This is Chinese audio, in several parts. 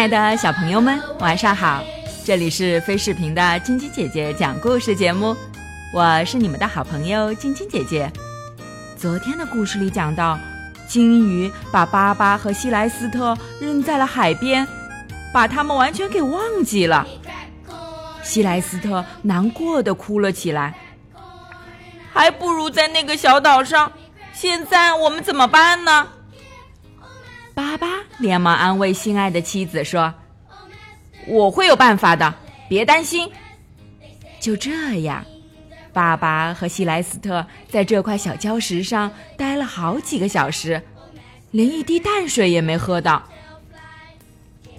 亲爱的小朋友们，晚上好！这里是飞视频的晶晶姐姐讲故事节目，我是你们的好朋友晶晶姐姐。昨天的故事里讲到，鲸鱼把巴巴和西莱斯特扔在了海边，把他们完全给忘记了。西莱斯特难过的哭了起来，还不如在那个小岛上。现在我们怎么办呢？巴巴连忙安慰心爱的妻子说：“我会有办法的，别担心。”就这样，爸爸和西莱斯特在这块小礁石上待了好几个小时，连一滴淡水也没喝到。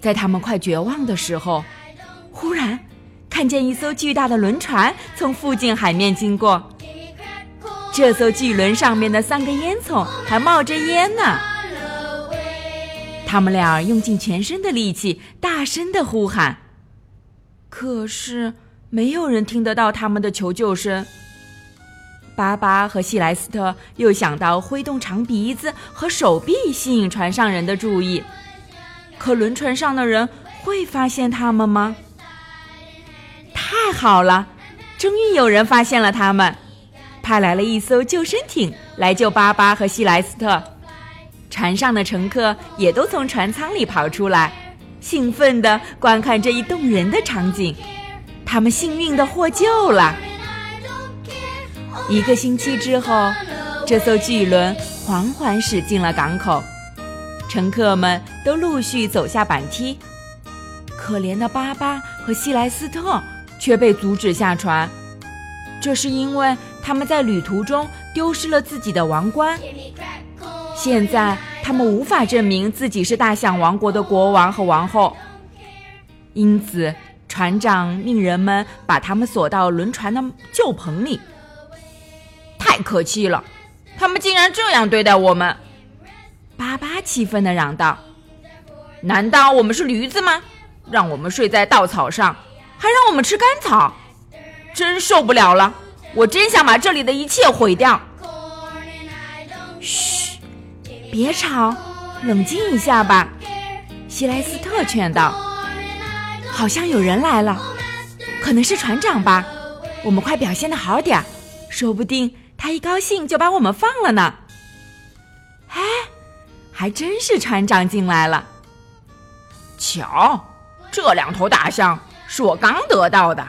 在他们快绝望的时候，忽然看见一艘巨大的轮船从附近海面经过。这艘巨轮上面的三个烟囱还冒着烟呢。他们俩用尽全身的力气，大声的呼喊，可是没有人听得到他们的求救声。巴巴和希莱斯特又想到挥动长鼻子和手臂吸引船上人的注意，可轮船上的人会发现他们吗？太好了，终于有人发现了他们，派来了一艘救生艇来救巴巴和希莱斯特。船上的乘客也都从船舱里跑出来，兴奋地观看这一动人的场景。他们幸运地获救了。一个星期之后，这艘巨轮缓缓驶进了港口，乘客们都陆续走下板梯。可怜的巴巴和希莱斯特却被阻止下船，这是因为他们在旅途中丢失了自己的王冠。现在他们无法证明自己是大象王国的国王和王后，因此船长命人们把他们锁到轮船的旧棚里。太可气了，他们竟然这样对待我们！巴巴气愤地嚷道：“难道我们是驴子吗？让我们睡在稻草上，还让我们吃干草，真受不了了！我真想把这里的一切毁掉。”别吵，冷静一下吧，希莱斯特劝道。好像有人来了，可能是船长吧。我们快表现的好点儿，说不定他一高兴就把我们放了呢。哎，还真是船长进来了。瞧，这两头大象是我刚得到的。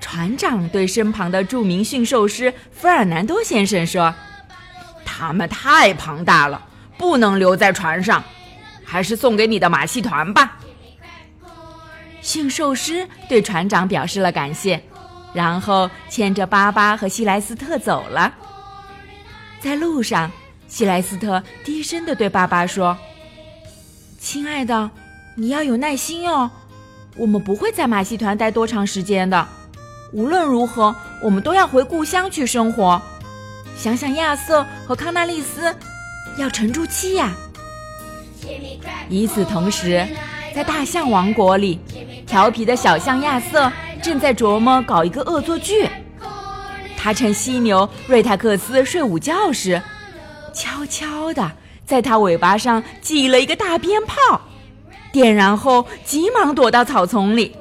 船长对身旁的著名驯兽师弗尔南多先生说。他们太庞大了，不能留在船上，还是送给你的马戏团吧。驯兽师对船长表示了感谢，然后牵着巴巴和希莱斯特走了。在路上，希莱斯特低声的对巴巴说：“亲爱的，你要有耐心哦，我们不会在马戏团待多长时间的。无论如何，我们都要回故乡去生活。”想想亚瑟和康纳利斯，要沉住气呀！与此同时，在大象王国里，调皮的小象亚瑟正在琢磨搞一个恶作剧。他趁犀牛瑞泰克斯睡午觉时，悄悄地在他尾巴上系了一个大鞭炮，点燃后急忙躲到草丛里。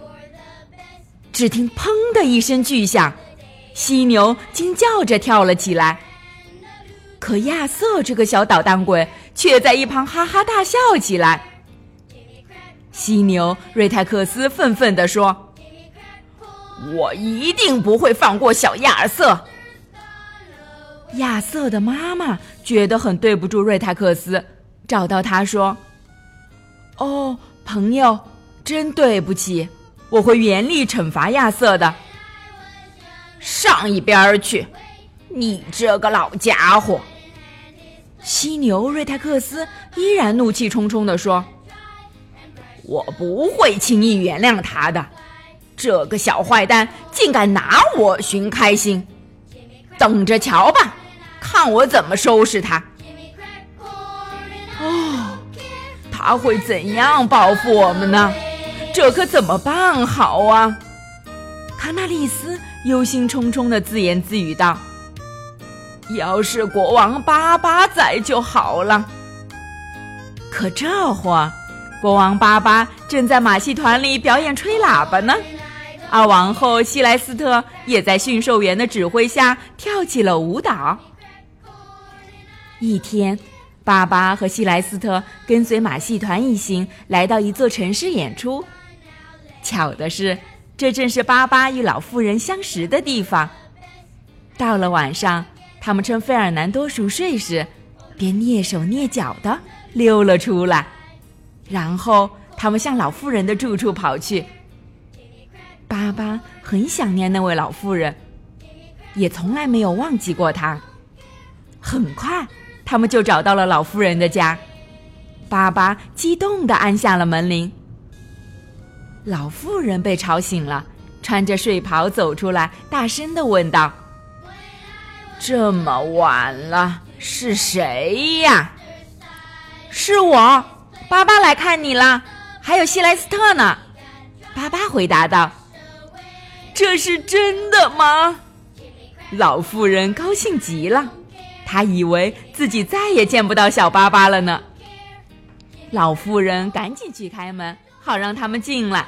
只听“砰”的一声巨响，犀牛惊叫着跳了起来。可亚瑟这个小捣蛋鬼却在一旁哈哈大笑起来。犀牛瑞泰克斯愤愤地说：“我一定不会放过小亚瑟。”亚瑟的妈妈觉得很对不住瑞泰克斯，找到他说：“哦，朋友，真对不起，我会严厉惩罚亚瑟的。上一边去。”你这个老家伙！犀牛瑞泰克斯依然怒气冲冲地说：“我不会轻易原谅他的，这个小坏蛋竟敢拿我寻开心！等着瞧吧，看我怎么收拾他！”哦，他会怎样报复我们呢？这可怎么办好啊？卡纳利斯忧心忡忡地自言自语道。要是国王巴巴在就好了。可这会，国王巴巴正在马戏团里表演吹喇叭呢，而王后希莱斯特也在驯兽员的指挥下跳起了舞蹈。一天，巴巴和希莱斯特跟随马戏团一行来到一座城市演出。巧的是，这正是巴巴与老妇人相识的地方。到了晚上，他们趁费尔南多熟睡时，便蹑手蹑脚的溜了出来。然后，他们向老妇人的住处跑去。巴巴很想念那位老妇人，也从来没有忘记过她。很快，他们就找到了老妇人的家。巴巴激动地按下了门铃。老妇人被吵醒了，穿着睡袍走出来，大声地问道：“这么晚了，是谁呀？”“是我，巴巴来看你了，还有希莱斯特呢。”巴巴回答道。“这是真的吗？”老妇人高兴极了。她以为自己再也见不到小巴巴了呢。老妇人赶紧去开门，好让他们进来。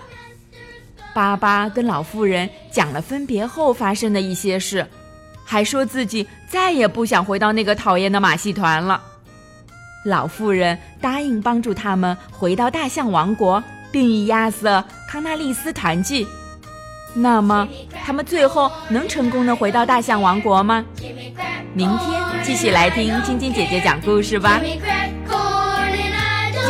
巴巴跟老妇人讲了分别后发生的一些事，还说自己再也不想回到那个讨厌的马戏团了。老妇人答应帮助他们回到大象王国，并与亚瑟康纳利斯团聚。那么，他们最后能成功的回到大象王国吗？明天继续来听晶晶姐姐讲故事吧。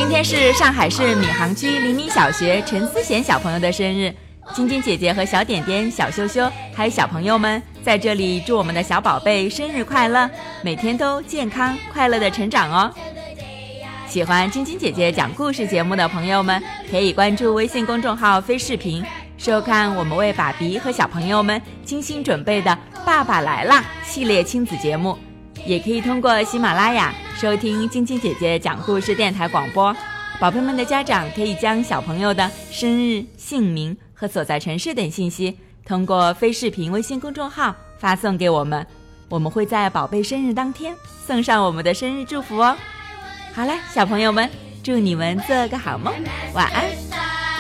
今天是上海市闵行区黎明小学陈思贤小朋友的生日，晶晶姐姐和小点点、小羞羞还有小朋友们在这里祝我们的小宝贝生日快乐，每天都健康快乐的成长哦。喜欢晶晶姐姐讲故事节目的朋友们，可以关注微信公众号“飞视频”。收看我们为爸比和小朋友们精心准备的《爸爸来啦》系列亲子节目，也可以通过喜马拉雅收听晶晶姐姐讲故事电台广播。宝贝们的家长可以将小朋友的生日、姓名和所在城市等信息通过非视频微信公众号发送给我们，我们会在宝贝生日当天送上我们的生日祝福哦。好了，小朋友们，祝你们做个好梦，晚安。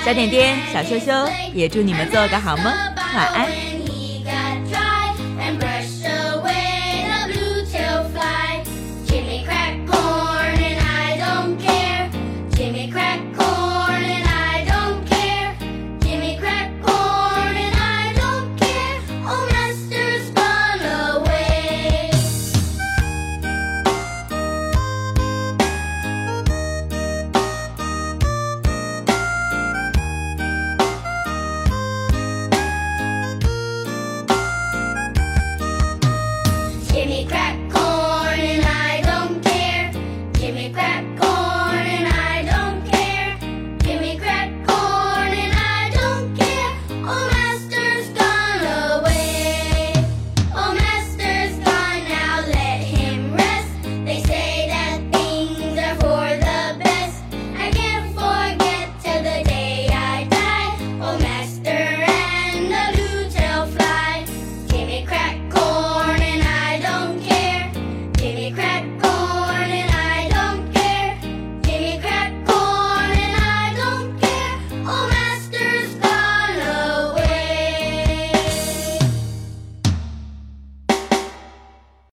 小点点，小羞羞，也祝你们做个好梦，晚安。